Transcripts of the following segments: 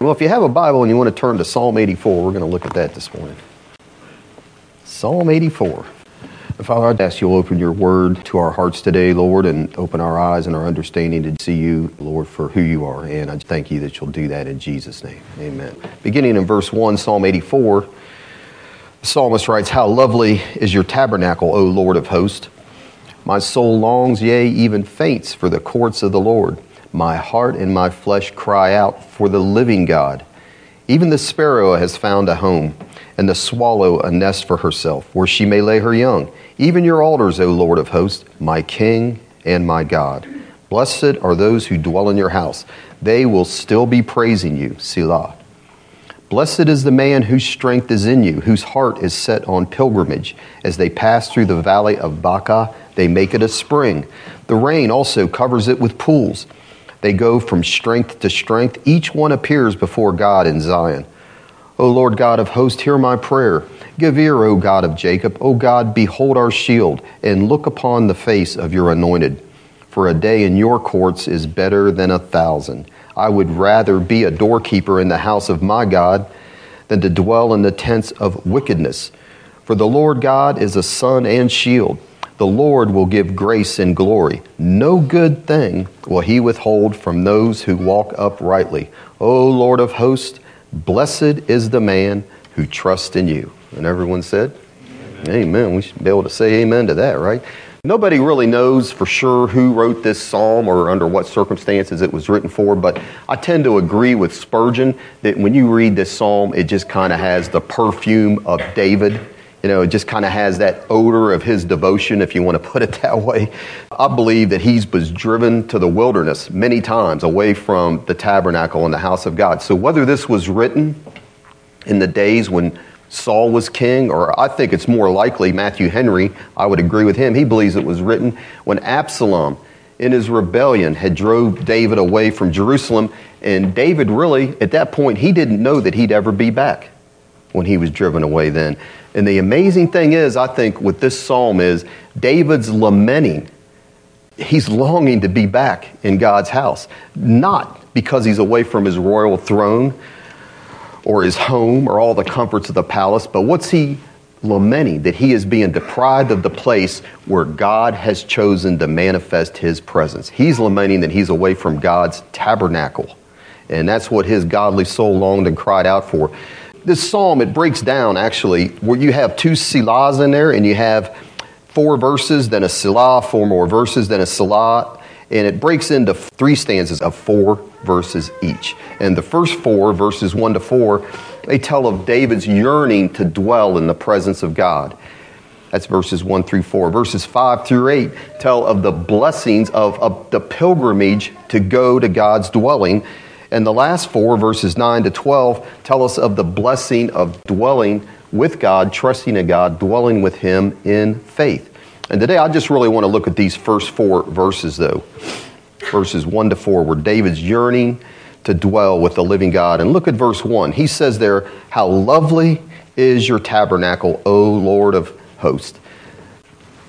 Well, if you have a Bible and you want to turn to Psalm 84, we're going to look at that this morning. Psalm 84. Father, I'd ask you'll open your word to our hearts today, Lord, and open our eyes and our understanding to see you, Lord, for who you are. And I thank you that you'll do that in Jesus' name. Amen. Beginning in verse 1, Psalm 84, the psalmist writes, How lovely is your tabernacle, O Lord of hosts! My soul longs, yea, even faints for the courts of the Lord. My heart and my flesh cry out for the living God. Even the sparrow has found a home, and the swallow a nest for herself, where she may lay her young. Even your altars, O Lord of hosts, my King and my God. Blessed are those who dwell in your house. They will still be praising you. Selah. Blessed is the man whose strength is in you, whose heart is set on pilgrimage. As they pass through the valley of Baca, they make it a spring. The rain also covers it with pools. They go from strength to strength. Each one appears before God in Zion. O Lord God of hosts, hear my prayer. Give ear, O God of Jacob. O God, behold our shield, and look upon the face of your anointed. For a day in your courts is better than a thousand. I would rather be a doorkeeper in the house of my God than to dwell in the tents of wickedness. For the Lord God is a sun and shield. The Lord will give grace and glory. No good thing will he withhold from those who walk uprightly. O Lord of hosts, Blessed is the man who trusts in you. And everyone said, Amen. amen. We should be able to say amen to that, right? Nobody really knows for sure who wrote this psalm or under what circumstances it was written for, but I tend to agree with Spurgeon that when you read this psalm, it just kind of has the perfume of David you know, it just kind of has that odor of his devotion, if you want to put it that way. I believe that he was driven to the wilderness many times away from the tabernacle and the house of God. So whether this was written in the days when Saul was king, or I think it's more likely Matthew Henry, I would agree with him, he believes it was written when Absalom in his rebellion had drove David away from Jerusalem and David really at that point he didn't know that he'd ever be back when he was driven away then. And the amazing thing is, I think, with this psalm is David's lamenting. He's longing to be back in God's house, not because he's away from his royal throne or his home or all the comforts of the palace, but what's he lamenting? That he is being deprived of the place where God has chosen to manifest his presence. He's lamenting that he's away from God's tabernacle. And that's what his godly soul longed and cried out for this psalm, it breaks down actually where you have two selahs in there and you have four verses, then a selah, four more verses, then a selah, and it breaks into three stanzas of four verses each. And the first four, verses one to four, they tell of David's yearning to dwell in the presence of God. That's verses 1 through 4. Verses 5 through 8 tell of the blessings of, of the pilgrimage to go to God's dwelling. And the last four, verses 9 to 12, tell us of the blessing of dwelling with God, trusting in God, dwelling with Him in faith. And today I just really want to look at these first four verses, though. Verses 1 to 4, where David's yearning to dwell with the living God. And look at verse 1. He says there, How lovely is your tabernacle, O Lord of hosts.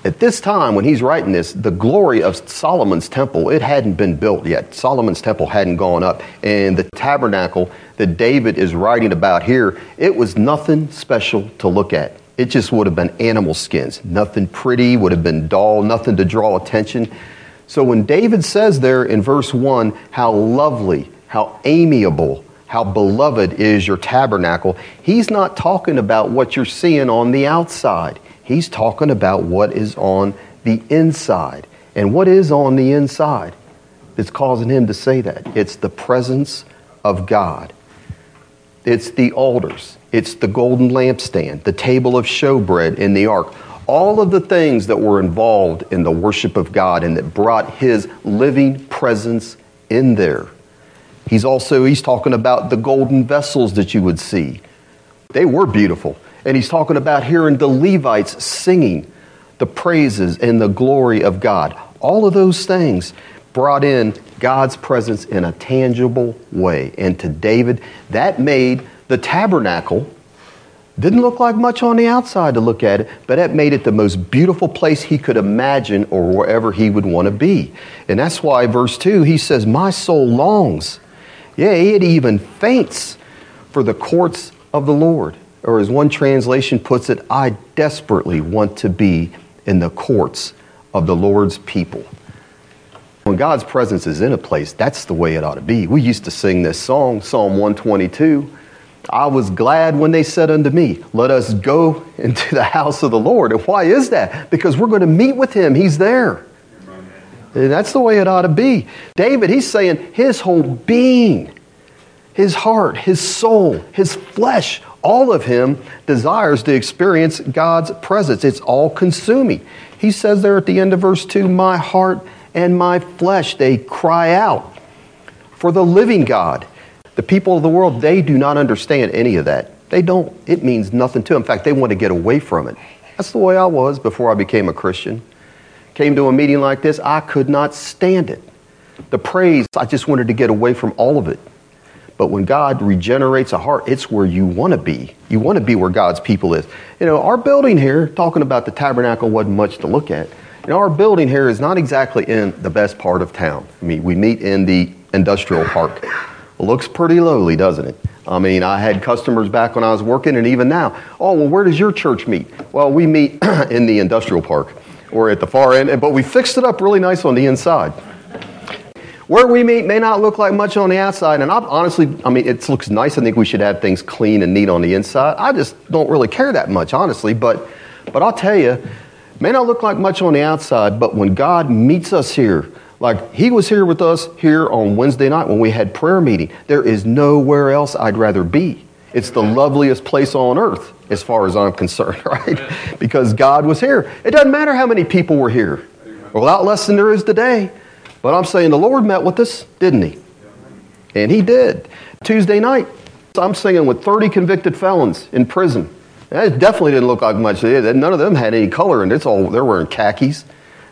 At this time, when he's writing this, the glory of Solomon's temple, it hadn't been built yet. Solomon's temple hadn't gone up. And the tabernacle that David is writing about here, it was nothing special to look at. It just would have been animal skins. Nothing pretty, would have been dull, nothing to draw attention. So when David says there in verse 1, how lovely, how amiable, how beloved is your tabernacle, he's not talking about what you're seeing on the outside. He's talking about what is on the inside. And what is on the inside that's causing him to say that? It's the presence of God. It's the altars. It's the golden lampstand, the table of showbread in the ark. All of the things that were involved in the worship of God and that brought his living presence in there. He's also he's talking about the golden vessels that you would see. They were beautiful. And he's talking about hearing the Levites singing the praises and the glory of God. All of those things brought in God's presence in a tangible way. And to David, that made the tabernacle didn't look like much on the outside to look at it, but that made it the most beautiful place he could imagine or wherever he would want to be. And that's why, verse 2, he says, My soul longs Yea, it even faints for the courts of the Lord. Or as one translation puts it, I desperately want to be in the courts of the Lord's people. When God's presence is in a place, that's the way it ought to be. We used to sing this song, Psalm 122. I was glad when they said unto me, Let us go into the house of the Lord. And why is that? Because we're going to meet with him. He's there. And that's the way it ought to be. David, he's saying his whole being, his heart, his soul, his flesh, all of him desires to experience God's presence. It's all consuming. He says there at the end of verse 2 My heart and my flesh, they cry out for the living God. The people of the world, they do not understand any of that. They don't, it means nothing to them. In fact, they want to get away from it. That's the way I was before I became a Christian. Came to a meeting like this, I could not stand it. The praise, I just wanted to get away from all of it. But when God regenerates a heart, it's where you want to be. You want to be where God's people is. You know, our building here, talking about the tabernacle, wasn't much to look at. You know, our building here is not exactly in the best part of town. I mean, we meet in the industrial park. Looks pretty lowly, doesn't it? I mean, I had customers back when I was working, and even now. Oh, well, where does your church meet? Well, we meet in the industrial park or at the far end, but we fixed it up really nice on the inside. Where we meet may not look like much on the outside, and I, honestly, I mean, it looks nice. I think we should have things clean and neat on the inside. I just don't really care that much, honestly, but, but I'll tell you, may not look like much on the outside, but when God meets us here, like he was here with us here on Wednesday night when we had prayer meeting. There is nowhere else I'd rather be. It's the loveliest place on earth as far as I'm concerned, right? Because God was here. It doesn't matter how many people were here. A lot less than there is today. But I'm saying the Lord met with us, didn't he? And he did. Tuesday night, I'm singing with 30 convicted felons in prison. That definitely didn't look like much. None of them had any color, and it's all they're wearing khakis.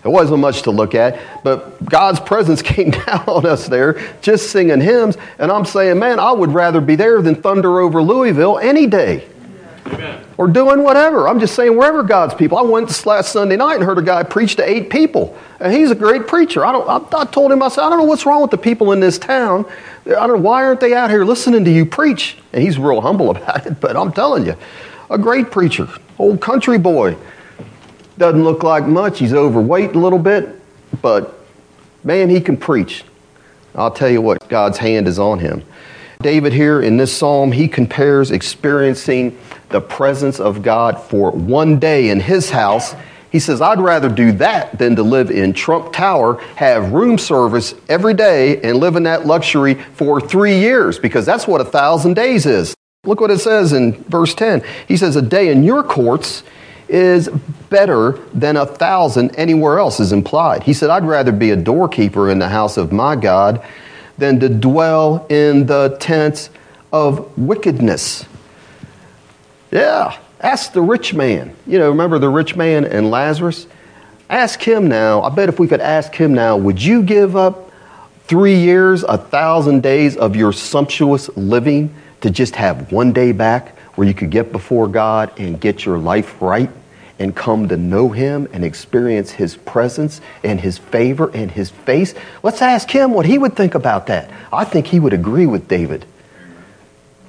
There wasn't much to look at, but God's presence came down on us there, just singing hymns. And I'm saying, man, I would rather be there than thunder over Louisville any day. Amen. Or doing whatever. I'm just saying, wherever God's people. I went this last Sunday night and heard a guy preach to eight people, and he's a great preacher. I, don't, I, I told him, I said, I don't know what's wrong with the people in this town. I don't know why aren't they out here listening to you preach. And he's real humble about it, but I'm telling you, a great preacher, old country boy. Doesn't look like much. He's overweight a little bit, but man, he can preach. I'll tell you what, God's hand is on him. David here in this psalm, he compares experiencing the presence of God for one day in his house. He says, I'd rather do that than to live in Trump Tower, have room service every day, and live in that luxury for three years, because that's what a thousand days is. Look what it says in verse 10. He says, A day in your courts is better than a thousand anywhere else is implied. He said, I'd rather be a doorkeeper in the house of my God than to dwell in the tents of wickedness. Yeah, ask the rich man. You know, remember the rich man and Lazarus? Ask him now. I bet if we could ask him now, would you give up three years, a thousand days of your sumptuous living to just have one day back where you could get before God and get your life right? and come to know Him and experience His presence and His favor and His face. Let's ask Him what He would think about that. I think He would agree with David.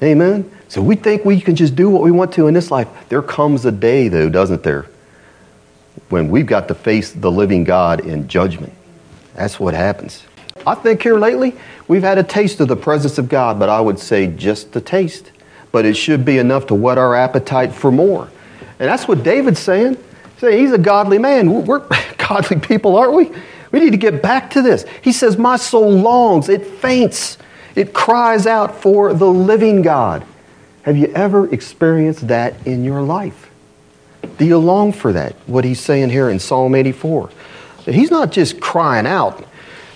Amen. So we think we can just do what we want to in this life. There comes a day, though, doesn't there, when we've got to face the living God in judgment. That's what happens. I think here lately, we've had a taste of the presence of God, but I would say just a taste. But it should be enough to whet our appetite for more. And that's what David's saying. Say he's a godly man. We're godly people, aren't we? We need to get back to this. He says, My soul longs, it faints, it cries out for the living God. Have you ever experienced that in your life? Do you long for that? What he's saying here in Psalm 84. That He's not just crying out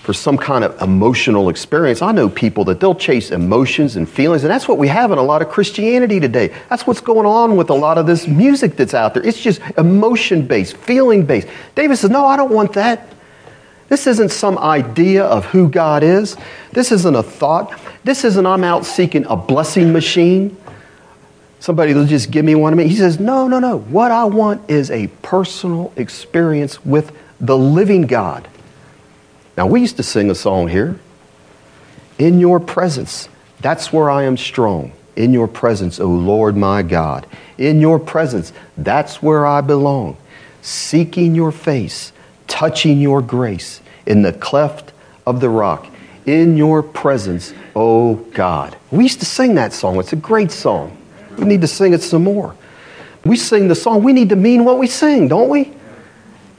for some kind of emotional experience. I know people that they'll chase emotions and feelings, and that's what we have in a lot of Christianity today. That's what's going on with a lot of this music that's out there. It's just emotion based, feeling based. David says, No, I don't want that. This isn't some idea of who God is. This isn't a thought. This isn't I'm out seeking a blessing machine. Somebody will just give me one of me. He says, No, no, no. What I want is a personal experience with the living God. Now, we used to sing a song here. In your presence, that's where I am strong. In your presence, O Lord my God. In your presence, that's where I belong. Seeking your face, touching your grace in the cleft of the rock. In your presence, O God. We used to sing that song. It's a great song. We need to sing it some more. We sing the song. We need to mean what we sing, don't we?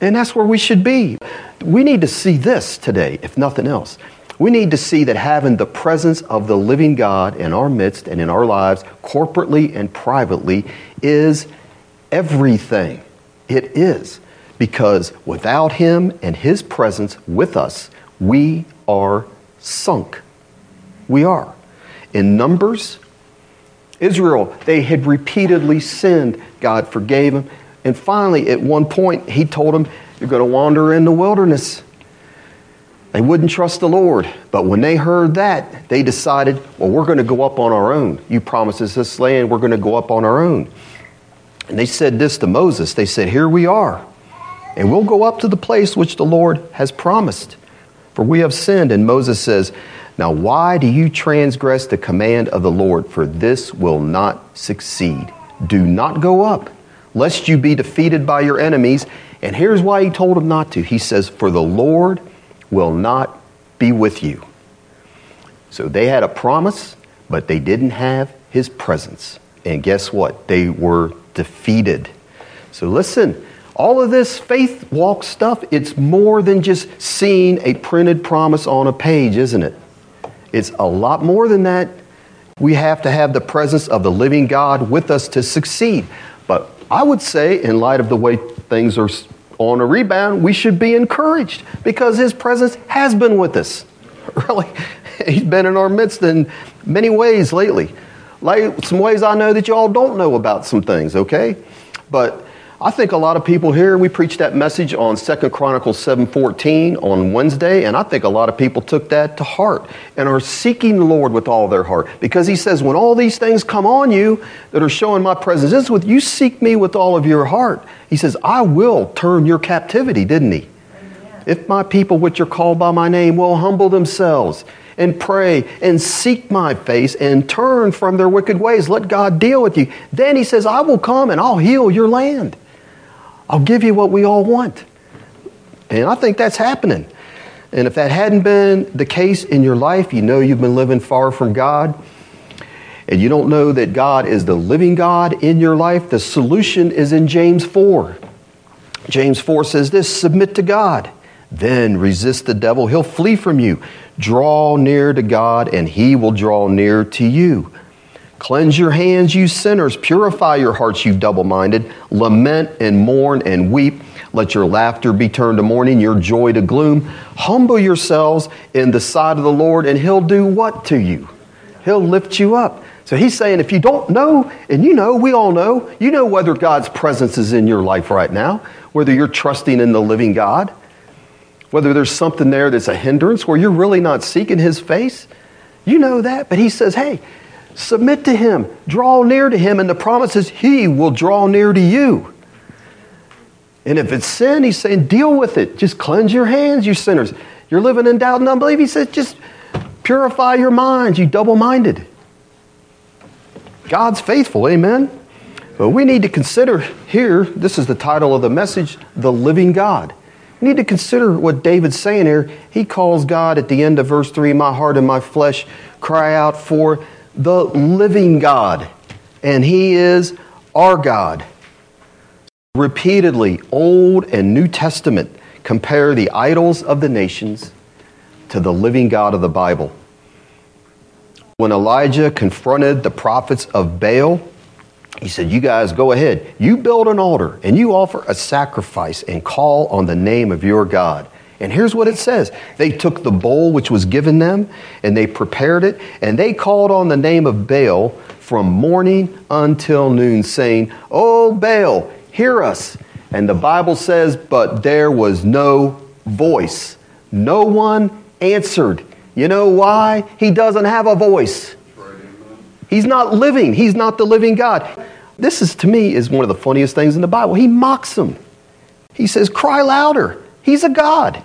And that's where we should be. We need to see this today, if nothing else. We need to see that having the presence of the living God in our midst and in our lives, corporately and privately, is everything. It is. Because without Him and His presence with us, we are sunk. We are. In Numbers, Israel, they had repeatedly sinned. God forgave them. And finally, at one point, He told them, You're going to wander in the wilderness. They wouldn't trust the Lord. But when they heard that, they decided, well, we're going to go up on our own. You promised us this land, we're going to go up on our own. And they said this to Moses They said, Here we are, and we'll go up to the place which the Lord has promised, for we have sinned. And Moses says, Now why do you transgress the command of the Lord? For this will not succeed. Do not go up, lest you be defeated by your enemies. And here's why he told them not to. He says, For the Lord will not be with you. So they had a promise, but they didn't have his presence. And guess what? They were defeated. So listen, all of this faith walk stuff, it's more than just seeing a printed promise on a page, isn't it? It's a lot more than that. We have to have the presence of the living God with us to succeed. But I would say, in light of the way things are on a rebound, we should be encouraged because His presence has been with us. Really, He's been in our midst in many ways lately. Like some ways I know that you all don't know about some things, okay? But I think a lot of people here, we preached that message on Second Chronicles 7.14 on Wednesday, and I think a lot of people took that to heart and are seeking the Lord with all their heart. Because he says, when all these things come on you that are showing my presence, this is with you seek me with all of your heart. He says, I will turn your captivity, didn't he? If my people which are called by my name will humble themselves and pray and seek my face and turn from their wicked ways, let God deal with you. Then he says, I will come and I'll heal your land. I'll give you what we all want. And I think that's happening. And if that hadn't been the case in your life, you know you've been living far from God, and you don't know that God is the living God in your life, the solution is in James 4. James 4 says this Submit to God, then resist the devil, he'll flee from you. Draw near to God, and he will draw near to you. Cleanse your hands, you sinners. Purify your hearts, you double minded. Lament and mourn and weep. Let your laughter be turned to mourning, your joy to gloom. Humble yourselves in the sight of the Lord, and He'll do what to you? He'll lift you up. So He's saying, if you don't know, and you know, we all know, you know whether God's presence is in your life right now, whether you're trusting in the living God, whether there's something there that's a hindrance where you're really not seeking His face. You know that. But He says, hey, Submit to Him, draw near to Him, and the promise is He will draw near to you. And if it's sin, He's saying, deal with it. Just cleanse your hands, you sinners. You're living in doubt and unbelief. He says, just purify your minds, you double minded. God's faithful, amen? But we need to consider here, this is the title of the message, the living God. We need to consider what David's saying here. He calls God at the end of verse 3, My heart and my flesh cry out for the living God, and He is our God. Repeatedly, Old and New Testament compare the idols of the nations to the living God of the Bible. When Elijah confronted the prophets of Baal, he said, You guys go ahead. You build an altar and you offer a sacrifice and call on the name of your God. And here's what it says They took the bowl which was given them, and they prepared it, and they called on the name of Baal from morning until noon, saying, Oh, Baal, hear us. And the Bible says, But there was no voice. No one answered. You know why? He doesn't have a voice. He's not living. He's not the living God. This is to me is one of the funniest things in the Bible. He mocks them. He says, "Cry louder." He's a God.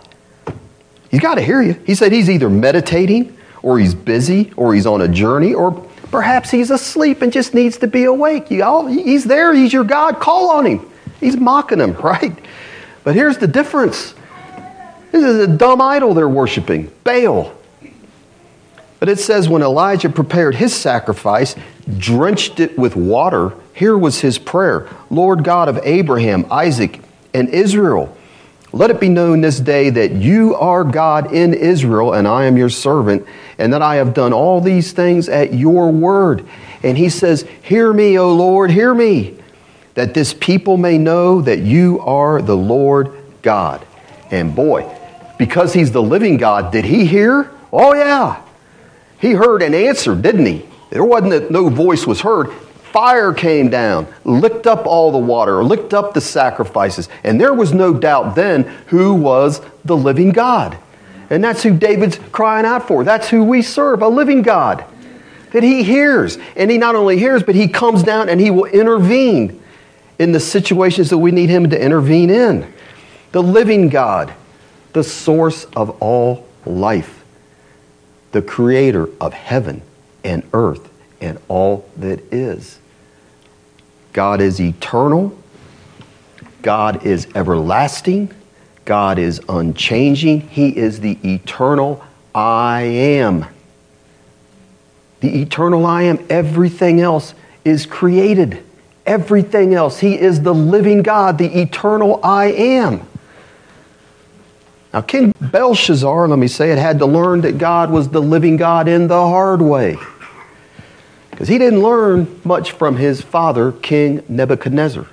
He's got to hear you. He said he's either meditating or he's busy, or he's on a journey, or perhaps he's asleep and just needs to be awake. You all, he's there, he's your God, call on him. He's mocking him, right? But here's the difference this is a dumb idol they're worshiping, Baal. But it says when Elijah prepared his sacrifice, drenched it with water, here was his prayer Lord God of Abraham, Isaac, and Israel. Let it be known this day that you are God in Israel, and I am your servant, and that I have done all these things at your word. And he says, Hear me, O Lord, hear me, that this people may know that you are the Lord God. And boy, because he's the living God, did he hear? Oh, yeah. He heard and answered, didn't he? There wasn't that no voice was heard. Fire came down, licked up all the water, licked up the sacrifices. And there was no doubt then who was the living God. And that's who David's crying out for. That's who we serve, a living God. That he hears. And he not only hears, but he comes down and he will intervene in the situations that we need him to intervene in. The living God, the source of all life, the creator of heaven and earth and all that is. God is eternal. God is everlasting. God is unchanging. He is the eternal I am. The eternal I am. Everything else is created. Everything else. He is the living God, the eternal I am. Now, King Belshazzar, let me say it, had to learn that God was the living God in the hard way. Because he didn't learn much from his father, King Nebuchadnezzar.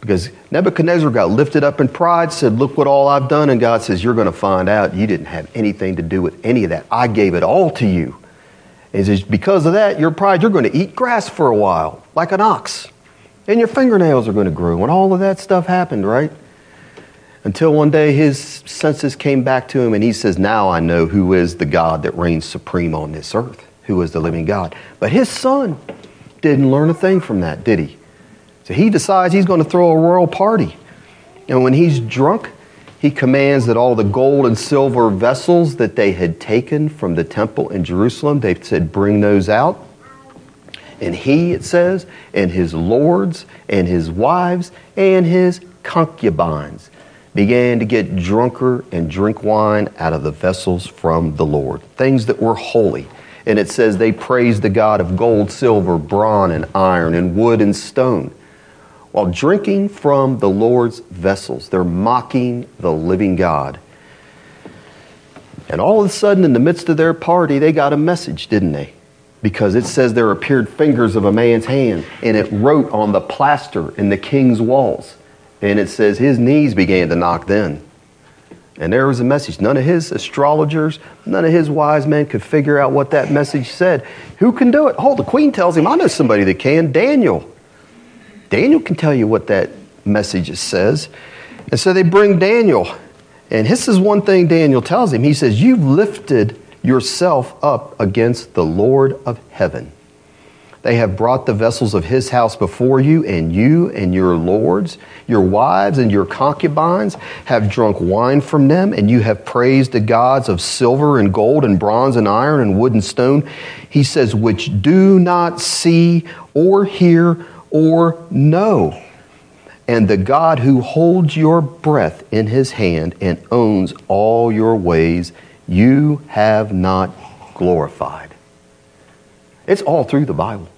Because Nebuchadnezzar got lifted up in pride, said, Look what all I've done. And God says, You're going to find out you didn't have anything to do with any of that. I gave it all to you. And he says, Because of that, your pride, you're going to eat grass for a while, like an ox. And your fingernails are going to grow. And all of that stuff happened, right? Until one day his senses came back to him and he says, Now I know who is the God that reigns supreme on this earth who is the living God. But his son didn't learn a thing from that, did he? So he decides he's going to throw a royal party. And when he's drunk, he commands that all the gold and silver vessels that they had taken from the temple in Jerusalem, they said, bring those out. And he, it says, and his lords and his wives and his concubines began to get drunker and drink wine out of the vessels from the Lord, things that were holy and it says they praised the God of gold, silver, bronze, and iron, and wood and stone. While drinking from the Lord's vessels, they're mocking the living God. And all of a sudden, in the midst of their party, they got a message, didn't they? Because it says there appeared fingers of a man's hand, and it wrote on the plaster in the king's walls. And it says his knees began to knock then. And there was a message. None of his astrologers, none of his wise men could figure out what that message said. Who can do it? Oh, the queen tells him, I know somebody that can. Daniel. Daniel can tell you what that message says. And so they bring Daniel. And this is one thing Daniel tells him. He says, You've lifted yourself up against the Lord of heaven. They have brought the vessels of his house before you, and you and your lords, your wives and your concubines have drunk wine from them, and you have praised the gods of silver and gold and bronze and iron and wood and stone. He says, which do not see or hear or know. And the God who holds your breath in his hand and owns all your ways, you have not glorified. It's all through the Bible.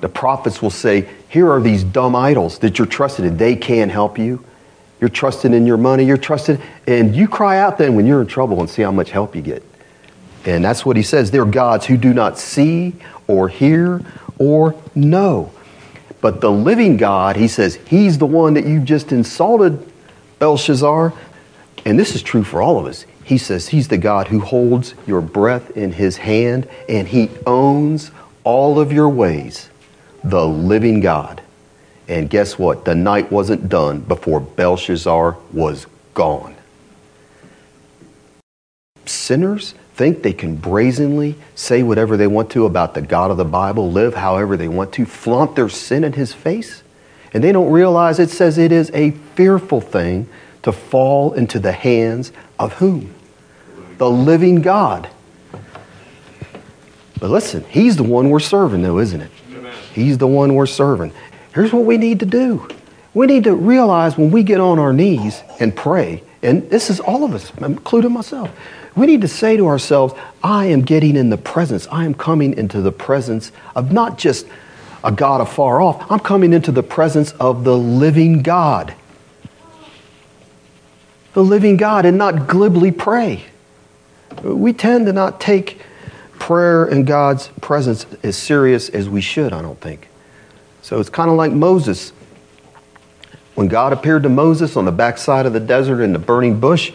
The prophets will say, Here are these dumb idols that you're trusted in. They can't help you. You're trusting in your money. You're trusted. And you cry out then when you're in trouble and see how much help you get. And that's what he says. They're gods who do not see or hear or know. But the living God, he says, he's the one that you've just insulted, Belshazzar. And this is true for all of us. He says he's the God who holds your breath in his hand and he owns all of your ways, the living God. And guess what? The night wasn't done before Belshazzar was gone. Sinners think they can brazenly say whatever they want to about the God of the Bible, live however they want to, flaunt their sin in his face. And they don't realize it says it is a fearful thing to fall into the hands of whom? The living God. But listen, He's the one we're serving, though, isn't it? He's the one we're serving. Here's what we need to do we need to realize when we get on our knees and pray, and this is all of us, including myself, we need to say to ourselves, I am getting in the presence. I am coming into the presence of not just a God afar off, I'm coming into the presence of the living God. The living God, and not glibly pray. We tend to not take prayer and God's presence as serious as we should, I don't think. So it's kind of like Moses. When God appeared to Moses on the backside of the desert in the burning bush,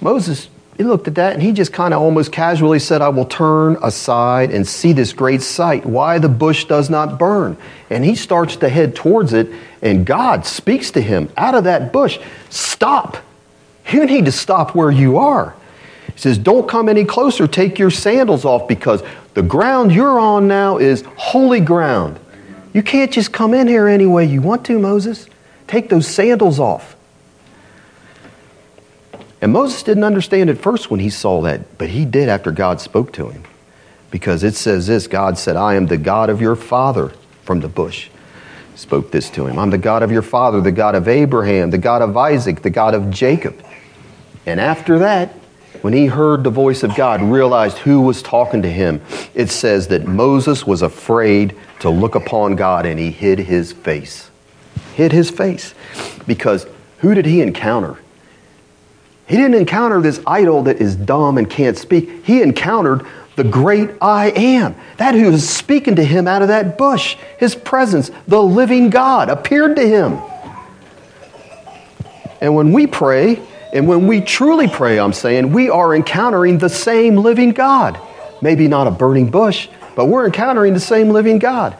Moses, he looked at that and he just kind of almost casually said, I will turn aside and see this great sight, why the bush does not burn. And he starts to head towards it, and God speaks to him out of that bush Stop. You need to stop where you are. He says, Don't come any closer. Take your sandals off because the ground you're on now is holy ground. You can't just come in here any way you want to, Moses. Take those sandals off. And Moses didn't understand at first when he saw that, but he did after God spoke to him. Because it says this God said, I am the God of your father from the bush. Spoke this to him. I'm the God of your father, the God of Abraham, the God of Isaac, the God of Jacob. And after that, when he heard the voice of God, realized who was talking to him, it says that Moses was afraid to look upon God and he hid his face. Hid his face. Because who did he encounter? He didn't encounter this idol that is dumb and can't speak. He encountered the great I am. That who was speaking to him out of that bush. His presence, the living God, appeared to him. And when we pray, and when we truly pray, I'm saying, we are encountering the same living God. Maybe not a burning bush, but we're encountering the same living God.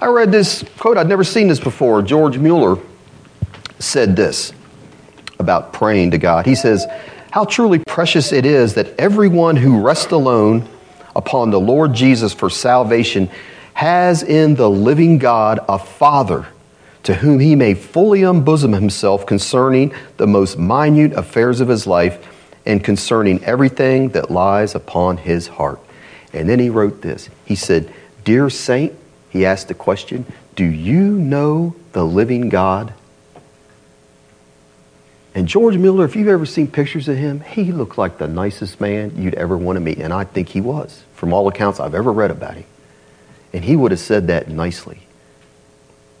I read this quote, I'd never seen this before. George Mueller said this about praying to God. He says, How truly precious it is that everyone who rests alone upon the Lord Jesus for salvation has in the living God a Father to whom he may fully unbosom himself concerning the most minute affairs of his life and concerning everything that lies upon his heart. And then he wrote this. He said, Dear Saint, he asked the question, Do you know the living God? And George Mueller, if you've ever seen pictures of him, he looked like the nicest man you'd ever want to meet. And I think he was, from all accounts I've ever read about him. And he would have said that nicely.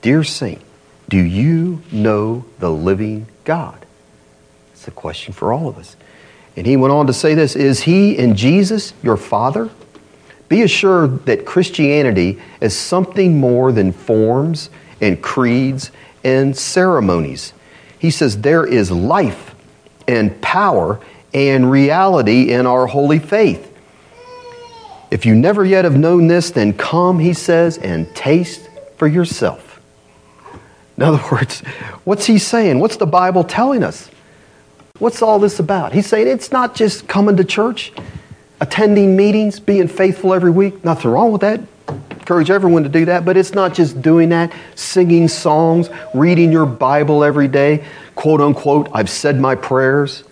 Dear Saint, do you know the living God? It's a question for all of us. And he went on to say this Is he in Jesus your Father? Be assured that Christianity is something more than forms and creeds and ceremonies. He says there is life and power and reality in our holy faith. If you never yet have known this, then come, he says, and taste for yourself. In other words, what's he saying? What's the Bible telling us? What's all this about? He's saying it's not just coming to church, attending meetings, being faithful every week. Nothing wrong with that. Encourage everyone to do that, but it's not just doing that, singing songs, reading your Bible every day, quote unquote, I've said my prayers.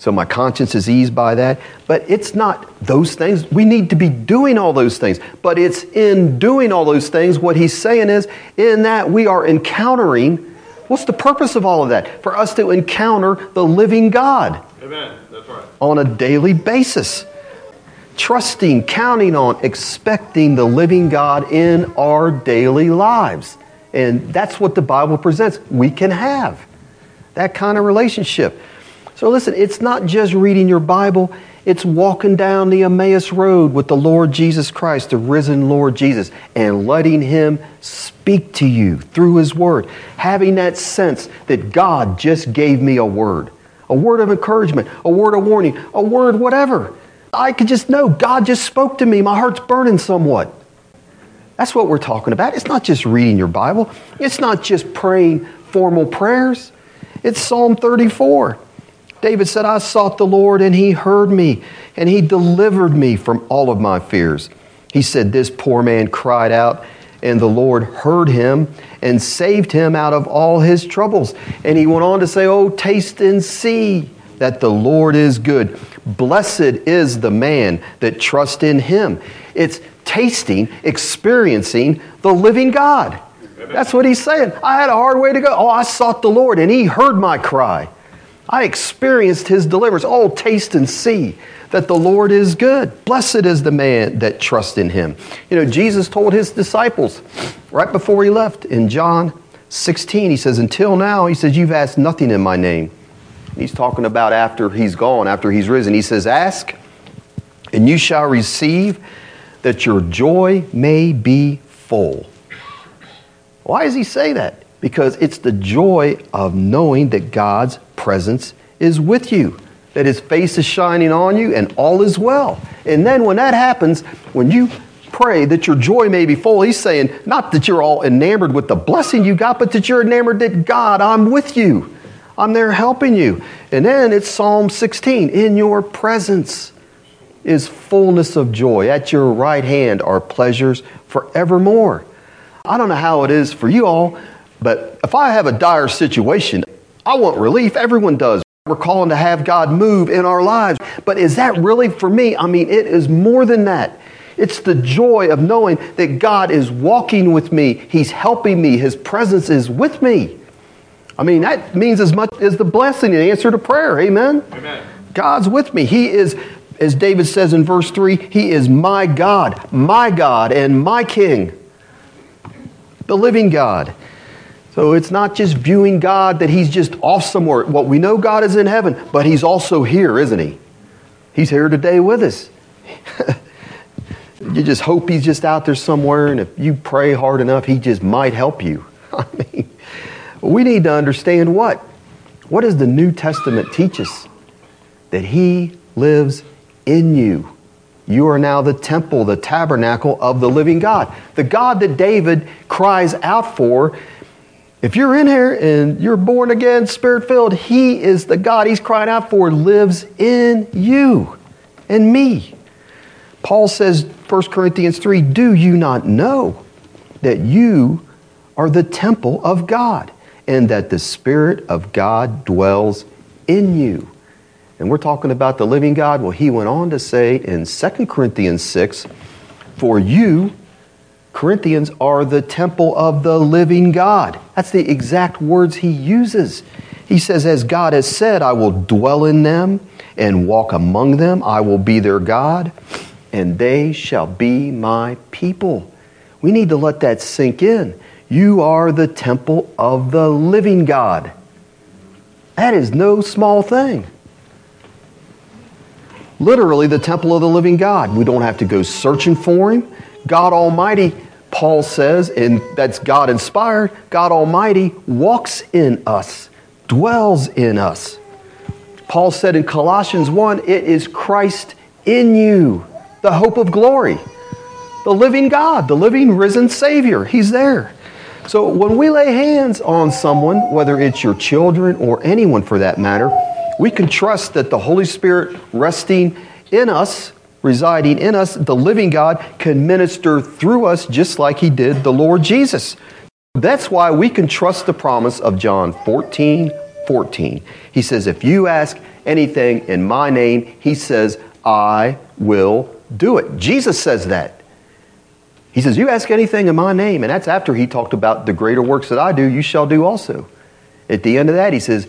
So my conscience is eased by that. But it's not those things. We need to be doing all those things. But it's in doing all those things, what he's saying is, in that we are encountering. What's the purpose of all of that? For us to encounter the living God. Amen. That's right. On a daily basis. Trusting, counting on, expecting the living God in our daily lives. And that's what the Bible presents. We can have that kind of relationship. So listen, it's not just reading your Bible, it's walking down the Emmaus Road with the Lord Jesus Christ, the risen Lord Jesus, and letting Him speak to you through His Word. Having that sense that God just gave me a word, a word of encouragement, a word of warning, a word whatever. I could just know God just spoke to me. My heart's burning somewhat. That's what we're talking about. It's not just reading your Bible, it's not just praying formal prayers. It's Psalm 34. David said, I sought the Lord and he heard me and he delivered me from all of my fears. He said, This poor man cried out and the Lord heard him and saved him out of all his troubles. And he went on to say, Oh, taste and see that the Lord is good. Blessed is the man that trusts in him. It's tasting, experiencing the living God. That's what he's saying. I had a hard way to go. Oh, I sought the Lord and he heard my cry. I experienced his deliverance. Oh, taste and see that the Lord is good. Blessed is the man that trusts in him. You know, Jesus told his disciples right before he left in John 16, he says, Until now, he says, You've asked nothing in my name. He's talking about after he's gone, after he's risen. He says, Ask, and you shall receive, that your joy may be full. Why does he say that? Because it's the joy of knowing that God's presence is with you, that his face is shining on you, and all is well. And then when that happens, when you pray that your joy may be full, he's saying, not that you're all enamored with the blessing you got, but that you're enamored that God, I'm with you. I'm there helping you. And then it's Psalm 16 In your presence is fullness of joy. At your right hand are pleasures forevermore. I don't know how it is for you all, but if I have a dire situation, I want relief. Everyone does. We're calling to have God move in our lives. But is that really for me? I mean, it is more than that. It's the joy of knowing that God is walking with me, He's helping me, His presence is with me. I mean, that means as much as the blessing and answer to prayer. Amen? Amen. God's with me. He is, as David says in verse 3, He is my God, my God, and my King the living God. So it's not just viewing God that He's just off somewhere. Well, we know God is in heaven, but He's also here, isn't He? He's here today with us. you just hope He's just out there somewhere, and if you pray hard enough, He just might help you. I mean, we need to understand what? What does the New Testament teach us? That He lives in you. You are now the temple, the tabernacle of the living God. The God that David cries out for. If you're in here and you're born again, spirit filled, He is the God He's crying out for, lives in you and me. Paul says, 1 Corinthians 3 Do you not know that you are the temple of God and that the Spirit of God dwells in you? and we're talking about the living God. Well, he went on to say in 2 Corinthians 6 For you, Corinthians, are the temple of the living God. That's the exact words he uses. He says, As God has said, I will dwell in them and walk among them, I will be their God, and they shall be my people. We need to let that sink in. You are the temple of the living God. That is no small thing literally the temple of the living God. We don't have to go searching for him. God Almighty, Paul says, and that's God inspired, God Almighty walks in us, dwells in us. Paul said in Colossians 1 it is Christ in you, the hope of glory, the living God, the living risen Savior. He's there. So when we lay hands on someone, whether it's your children or anyone for that matter, we can trust that the Holy Spirit resting in us, residing in us, the living God, can minister through us just like He did the Lord Jesus. That's why we can trust the promise of John 14 14. He says, If you ask anything in my name, He says, I will do it. Jesus says that. He says, You ask anything in my name. And that's after He talked about the greater works that I do, you shall do also. At the end of that, He says,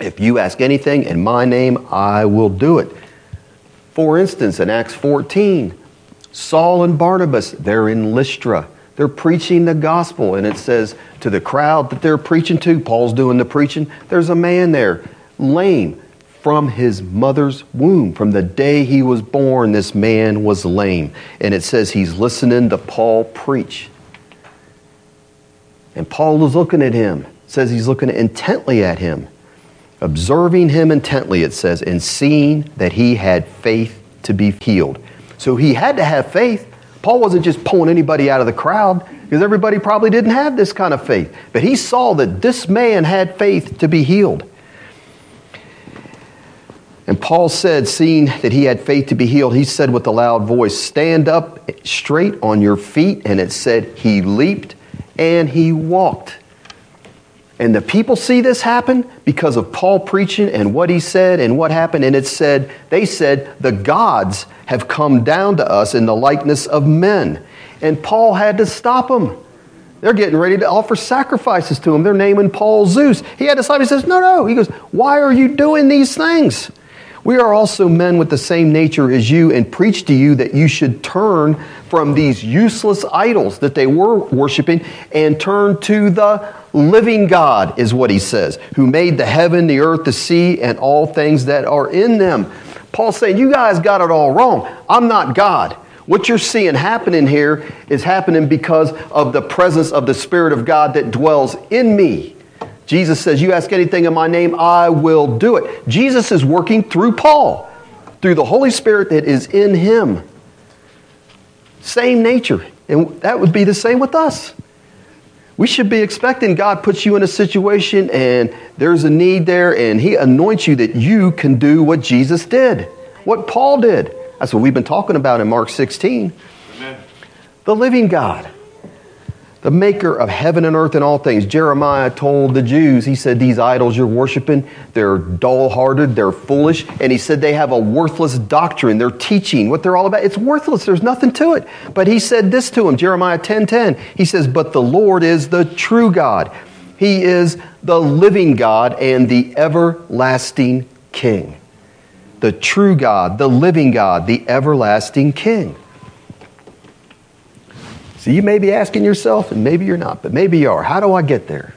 if you ask anything in my name, I will do it. For instance, in Acts 14, Saul and Barnabas, they're in Lystra. They're preaching the gospel, and it says to the crowd that they're preaching to, Paul's doing the preaching, there's a man there, lame from his mother's womb. From the day he was born, this man was lame. And it says he's listening to Paul preach. And Paul is looking at him, says he's looking intently at him observing him intently, it says, and seeing that he had faith to be healed. So he had to have faith. Paul wasn't just pulling anybody out of the crowd because everybody probably didn't have this kind of faith. But he saw that this man had faith to be healed. And Paul said, seeing that he had faith to be healed, he said with a loud voice, Stand up straight on your feet. And it said, He leaped and he walked. And the people see this happen because of Paul preaching and what he said and what happened. And it said, they said, the gods have come down to us in the likeness of men. And Paul had to stop them. They're getting ready to offer sacrifices to him. They're naming Paul Zeus. He had to stop. He says, No, no. He goes, Why are you doing these things? We are also men with the same nature as you and preach to you that you should turn from these useless idols that they were worshiping and turn to the living God, is what he says, who made the heaven, the earth, the sea, and all things that are in them. Paul's saying, You guys got it all wrong. I'm not God. What you're seeing happening here is happening because of the presence of the Spirit of God that dwells in me. Jesus says, You ask anything in my name, I will do it. Jesus is working through Paul, through the Holy Spirit that is in him. Same nature. And that would be the same with us. We should be expecting God puts you in a situation and there's a need there, and He anoints you that you can do what Jesus did, what Paul did. That's what we've been talking about in Mark 16. Amen. The living God the maker of heaven and earth and all things. Jeremiah told the Jews, he said, These idols you're worshiping, they're dull hearted, they're foolish. And he said they have a worthless doctrine. They're teaching what they're all about. It's worthless. There's nothing to it. But he said this to him, Jeremiah 10 10. He says, But the Lord is the true God. He is the living God and the everlasting King. The true God, the living God, the everlasting King. So you may be asking yourself, and maybe you're not, but maybe you are. How do I get there?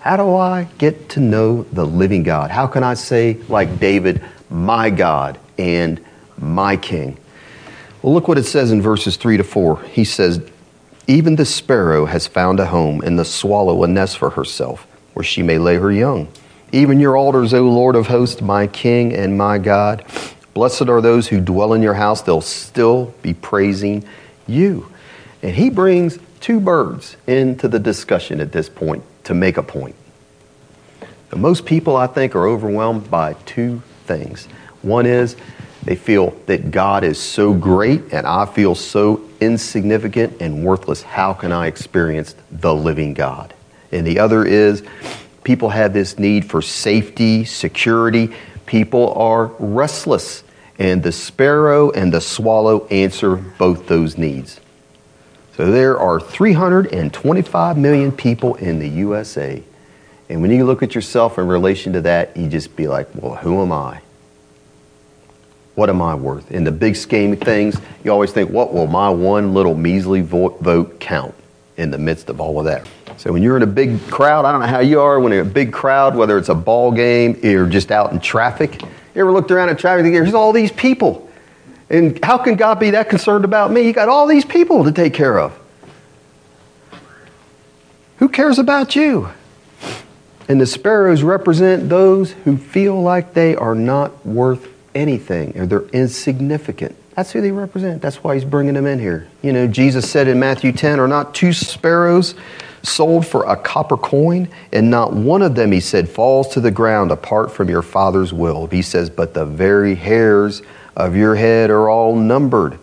How do I get to know the living God? How can I say, like David, my God and my King? Well, look what it says in verses 3 to 4. He says, Even the sparrow has found a home, and the swallow a nest for herself, where she may lay her young. Even your altars, O Lord of hosts, my King and my God. Blessed are those who dwell in your house, they'll still be praising you. And he brings two birds into the discussion at this point to make a point. Now, most people, I think, are overwhelmed by two things. One is they feel that God is so great and I feel so insignificant and worthless. How can I experience the living God? And the other is people have this need for safety, security. People are restless. And the sparrow and the swallow answer both those needs. There are 325 million people in the USA. And when you look at yourself in relation to that, you just be like, well, who am I? What am I worth? In the big scheme of things, you always think, what will my one little measly vote count in the midst of all of that? So when you're in a big crowd, I don't know how you are when you're in a big crowd, whether it's a ball game or just out in traffic. You ever looked around at traffic and there's all these people. And how can God be that concerned about me? He got all these people to take care of. Who cares about you? And the sparrows represent those who feel like they are not worth anything or they're insignificant. That's who they represent. That's why he's bringing them in here. You know, Jesus said in Matthew 10, Are not two sparrows sold for a copper coin? And not one of them, he said, falls to the ground apart from your Father's will. He says, But the very hairs of your head are all numbered.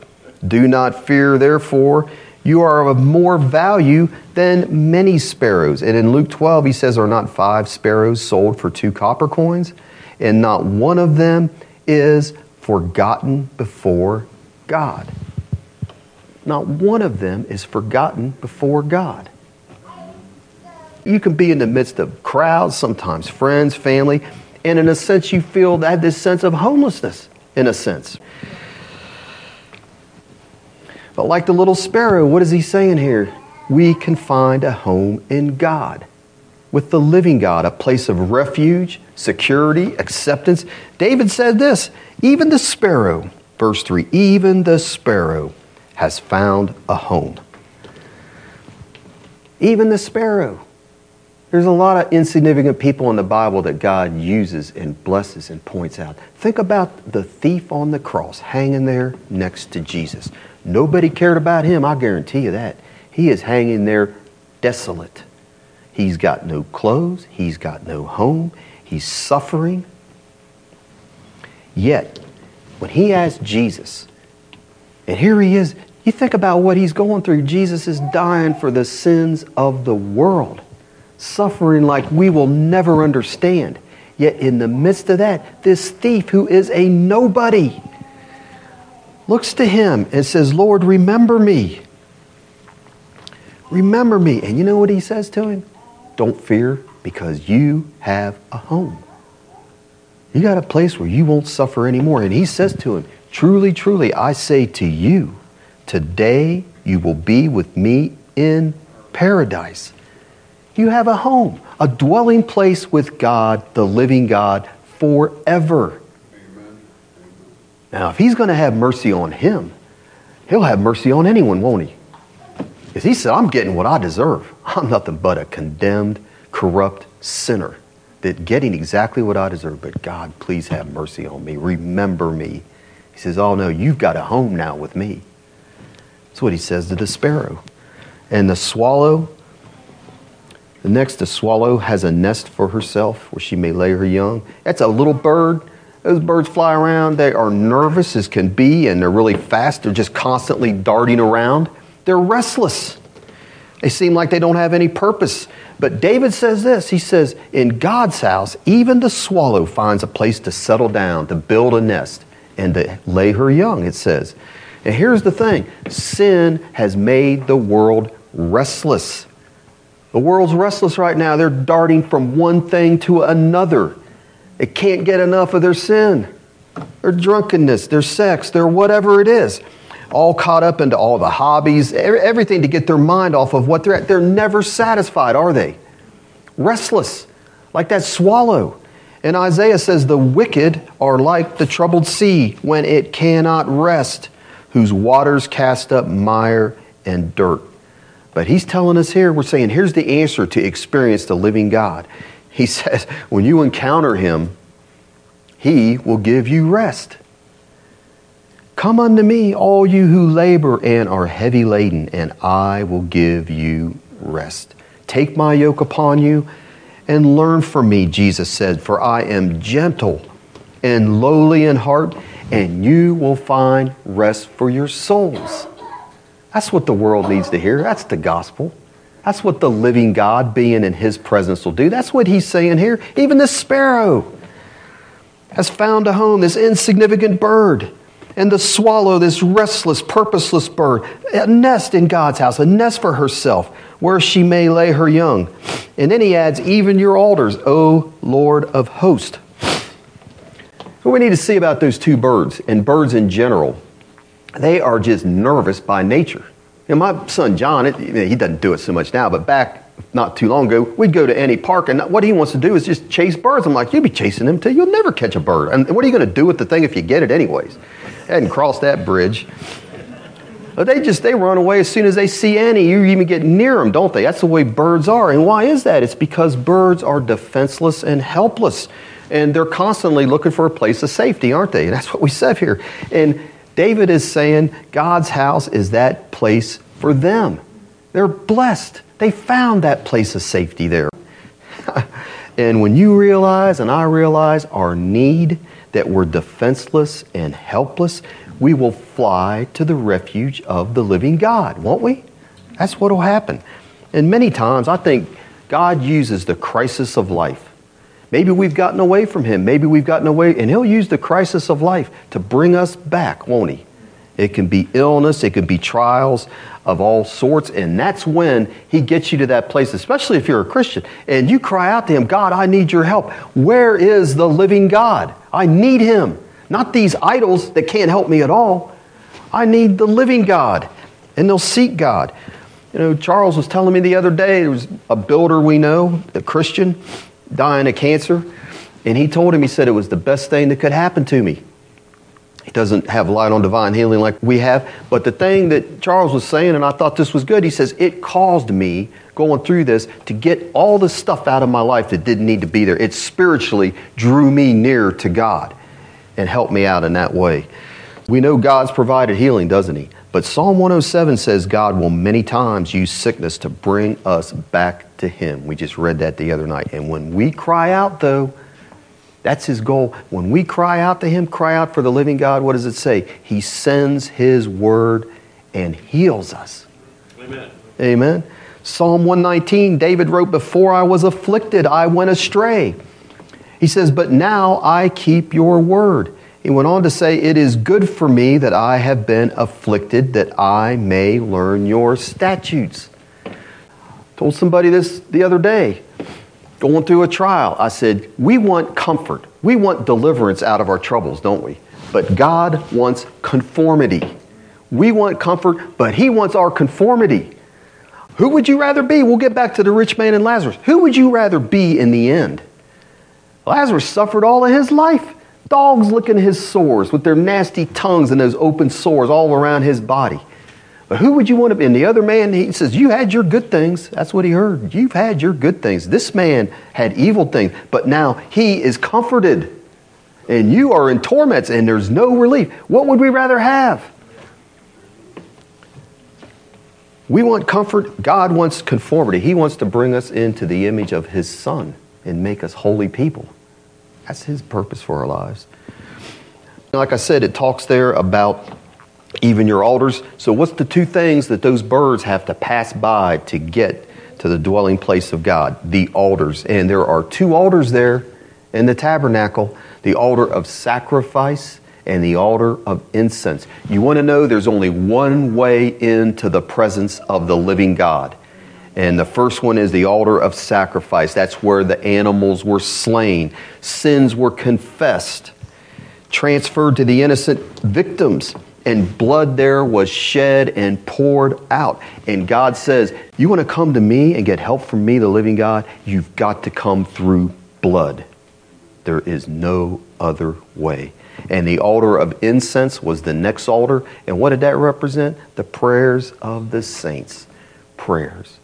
Do not fear, therefore, you are of more value than many sparrows. And in Luke 12, he says, Are not five sparrows sold for two copper coins? And not one of them is forgotten before God. Not one of them is forgotten before God. You can be in the midst of crowds, sometimes friends, family, and in a sense, you feel that this sense of homelessness in a sense. But like the little sparrow, what is he saying here? We can find a home in God, with the living God, a place of refuge, security, acceptance. David said this even the sparrow, verse 3, even the sparrow has found a home. Even the sparrow. There's a lot of insignificant people in the Bible that God uses and blesses and points out. Think about the thief on the cross hanging there next to Jesus. Nobody cared about him, I guarantee you that. He is hanging there desolate. He's got no clothes, he's got no home, he's suffering. Yet, when he asked Jesus, and here he is, you think about what he's going through. Jesus is dying for the sins of the world suffering like we will never understand. Yet in the midst of that, this thief who is a nobody looks to him and says, Lord, remember me. Remember me. And you know what he says to him? Don't fear because you have a home. You got a place where you won't suffer anymore. And he says to him, Truly, truly, I say to you, today you will be with me in paradise. You have a home, a dwelling place with God, the living God, forever. Now, if he's going to have mercy on him, he'll have mercy on anyone, won't he? Because he said, I'm getting what I deserve. I'm nothing but a condemned, corrupt sinner that getting exactly what I deserve. But God, please have mercy on me. Remember me. He says, Oh no, you've got a home now with me. That's what he says to the sparrow. And the swallow, the next, the swallow has a nest for herself where she may lay her young. That's a little bird. Those birds fly around. They are nervous as can be, and they're really fast. They're just constantly darting around. They're restless. They seem like they don't have any purpose. But David says this He says, In God's house, even the swallow finds a place to settle down, to build a nest, and to lay her young, it says. And here's the thing sin has made the world restless. The world's restless right now. They're darting from one thing to another. They can't get enough of their sin, their drunkenness, their sex, their whatever it is all caught up into all the hobbies, everything to get their mind off of what they're at. They're never satisfied, are they? Restless, like that swallow. And Isaiah says, The wicked are like the troubled sea when it cannot rest, whose waters cast up mire and dirt. But he's telling us here, we're saying, here's the answer to experience the living God. He says, when you encounter him, he will give you rest. Come unto me, all you who labor and are heavy laden, and I will give you rest. Take my yoke upon you and learn from me, Jesus said, for I am gentle and lowly in heart, and you will find rest for your souls. That's what the world needs to hear. That's the gospel. That's what the living God being in his presence will do. That's what he's saying here. Even the sparrow has found a home, this insignificant bird and the swallow, this restless, purposeless bird, a nest in God's house, a nest for herself, where she may lay her young. And then he adds, even your altars, O Lord of hosts. What we need to see about those two birds, and birds in general, they are just nervous by nature. And my son John, it, he doesn't do it so much now, but back not too long ago, we'd go to any park, and what he wants to do is just chase birds. I'm like, you'll be chasing them till you'll never catch a bird. And what are you going to do with the thing if you get it anyways? hadn't crossed that bridge. But they just they run away as soon as they see any. You even get near them, don't they? That's the way birds are. And why is that? It's because birds are defenseless and helpless. And they're constantly looking for a place of safety, aren't they? And that's what we said here. And David is saying God's house is that place for them. They're blessed. They found that place of safety there. and when you realize and I realize our need that we're defenseless and helpless, we will fly to the refuge of the living God, won't we? That's what will happen. And many times, I think God uses the crisis of life. Maybe we've gotten away from Him. Maybe we've gotten away, and He'll use the crisis of life to bring us back, won't He? It can be illness, it can be trials of all sorts, and that's when He gets you to that place, especially if you're a Christian, and you cry out to Him, God, I need your help. Where is the living God? I need Him. Not these idols that can't help me at all. I need the living God. And they'll seek God. You know, Charles was telling me the other day, there was a builder we know, a Christian, dying of cancer. And he told him, he said, it was the best thing that could happen to me. He doesn't have light on divine healing like we have. But the thing that Charles was saying, and I thought this was good, he says, it caused me going through this to get all the stuff out of my life that didn't need to be there. It spiritually drew me near to God and helped me out in that way. We know God's provided healing, doesn't He? But Psalm 107 says God will many times use sickness to bring us back to Him. We just read that the other night. And when we cry out, though, that's his goal. When we cry out to him, cry out for the living God, what does it say? He sends his word and heals us. Amen. Amen. Psalm 119, David wrote, Before I was afflicted, I went astray. He says, But now I keep your word. He went on to say, It is good for me that I have been afflicted, that I may learn your statutes. Told somebody this the other day, going through a trial. I said, We want comfort. We want deliverance out of our troubles, don't we? But God wants conformity. We want comfort, but He wants our conformity. Who would you rather be? We'll get back to the rich man and Lazarus. Who would you rather be in the end? Lazarus suffered all of his life. Dogs licking his sores with their nasty tongues and those open sores all around his body. But who would you want to be? And the other man, he says, You had your good things. That's what he heard. You've had your good things. This man had evil things, but now he is comforted. And you are in torments and there's no relief. What would we rather have? We want comfort. God wants conformity. He wants to bring us into the image of His Son and make us holy people. That's His purpose for our lives. Like I said, it talks there about even your altars. So, what's the two things that those birds have to pass by to get to the dwelling place of God? The altars. And there are two altars there in the tabernacle the altar of sacrifice and the altar of incense. You want to know there's only one way into the presence of the living God. And the first one is the altar of sacrifice. That's where the animals were slain, sins were confessed, transferred to the innocent victims, and blood there was shed and poured out. And God says, You want to come to me and get help from me, the living God? You've got to come through blood. There is no other way. And the altar of incense was the next altar. And what did that represent? The prayers of the saints. Prayers.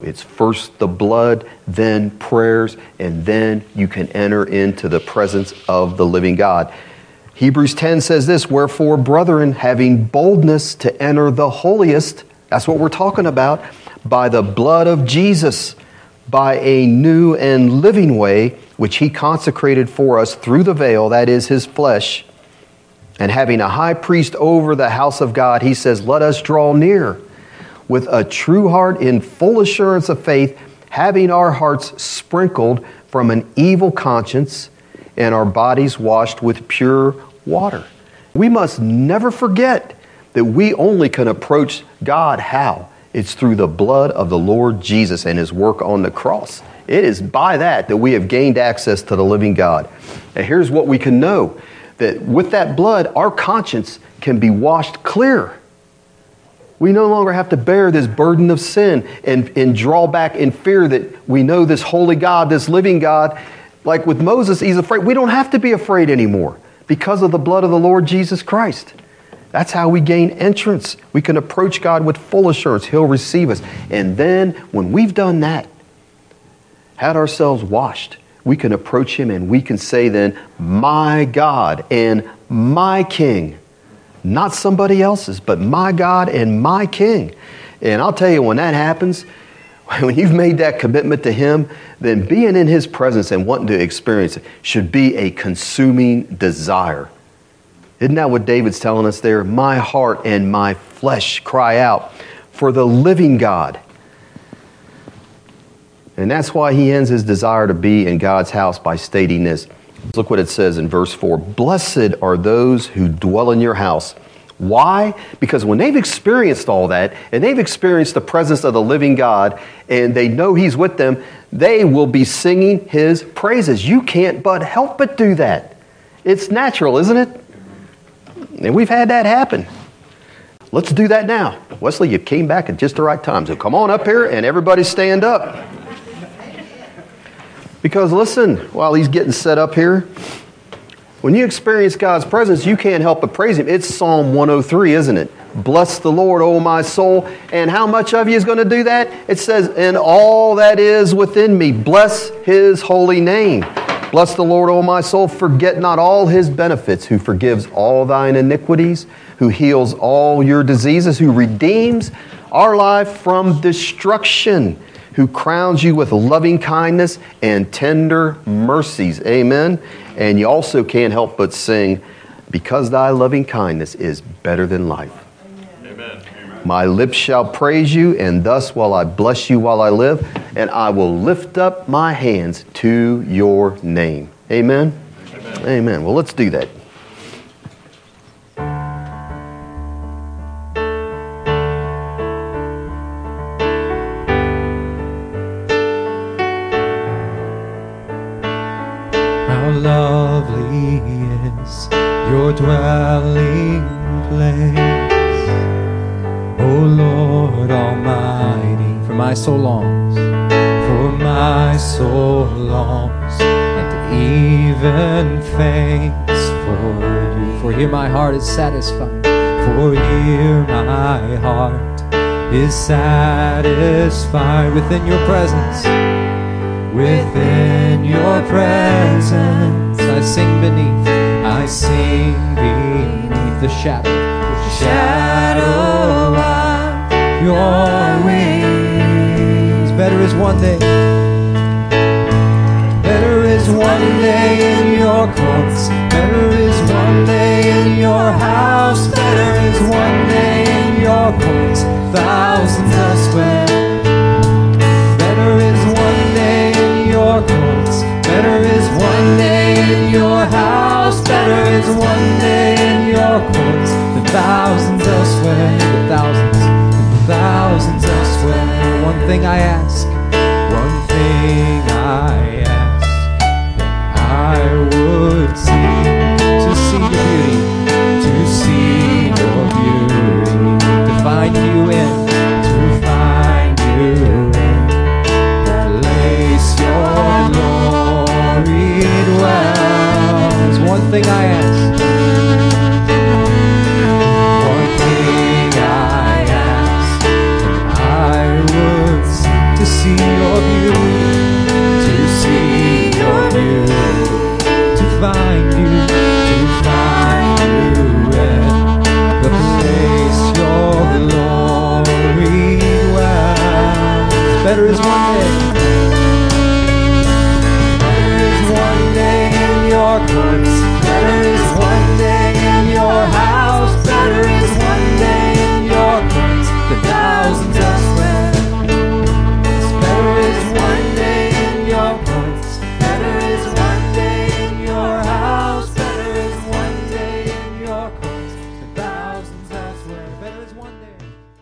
It's first the blood, then prayers, and then you can enter into the presence of the living God. Hebrews 10 says this Wherefore, brethren, having boldness to enter the holiest, that's what we're talking about, by the blood of Jesus, by a new and living way, which he consecrated for us through the veil, that is his flesh. And having a high priest over the house of God, he says, Let us draw near with a true heart in full assurance of faith, having our hearts sprinkled from an evil conscience and our bodies washed with pure water. We must never forget that we only can approach God how? It's through the blood of the Lord Jesus and his work on the cross. It is by that that we have gained access to the living God. And here's what we can know that with that blood, our conscience can be washed clear. We no longer have to bear this burden of sin and, and draw back in fear that we know this holy God, this living God. Like with Moses, he's afraid. We don't have to be afraid anymore because of the blood of the Lord Jesus Christ. That's how we gain entrance. We can approach God with full assurance. He'll receive us. And then, when we've done that, had ourselves washed, we can approach Him and we can say, then, My God and my King not somebody else's, but my God and my King. And I'll tell you, when that happens, when you've made that commitment to Him, then being in His presence and wanting to experience it should be a consuming desire. Isn't that what David's telling us there? My heart and my flesh cry out for the living God. And that's why he ends his desire to be in God's house by stating this Look what it says in verse 4 Blessed are those who dwell in your house. Why? Because when they've experienced all that and they've experienced the presence of the living God and they know He's with them, they will be singing His praises. You can't but help but do that. It's natural, isn't it? And we've had that happen. Let's do that now. Wesley, you came back at just the right time. So come on up here and everybody stand up. Because listen, while he's getting set up here, when you experience God's presence, you can't help but praise Him. It's Psalm 103, isn't it? Bless the Lord, O my soul. And how much of you is going to do that? It says, And all that is within me, bless His holy name. Bless the Lord, O my soul. Forget not all His benefits, who forgives all thine iniquities, who heals all your diseases, who redeems our life from destruction who crowns you with loving kindness and tender mercies. Amen. And you also can't help but sing, Because thy loving kindness is better than life. Amen. My lips shall praise you, and thus will I bless you while I live, and I will lift up my hands to your name. Amen. Amen. Amen. Well, let's do that. Is satisfied, for here my heart is satisfied within your presence. Within your presence, I sing beneath, I sing beneath the shadow, the shadow of your wings. Better is one day, one day in your courts, better is one day in your house, better is one day in your courts, thousands elsewhere. Better is one day in your courts. Better is one day in your house. Better is one day in your courts than thousands elsewhere. Than thousands, than thousands elsewhere. One thing I ask,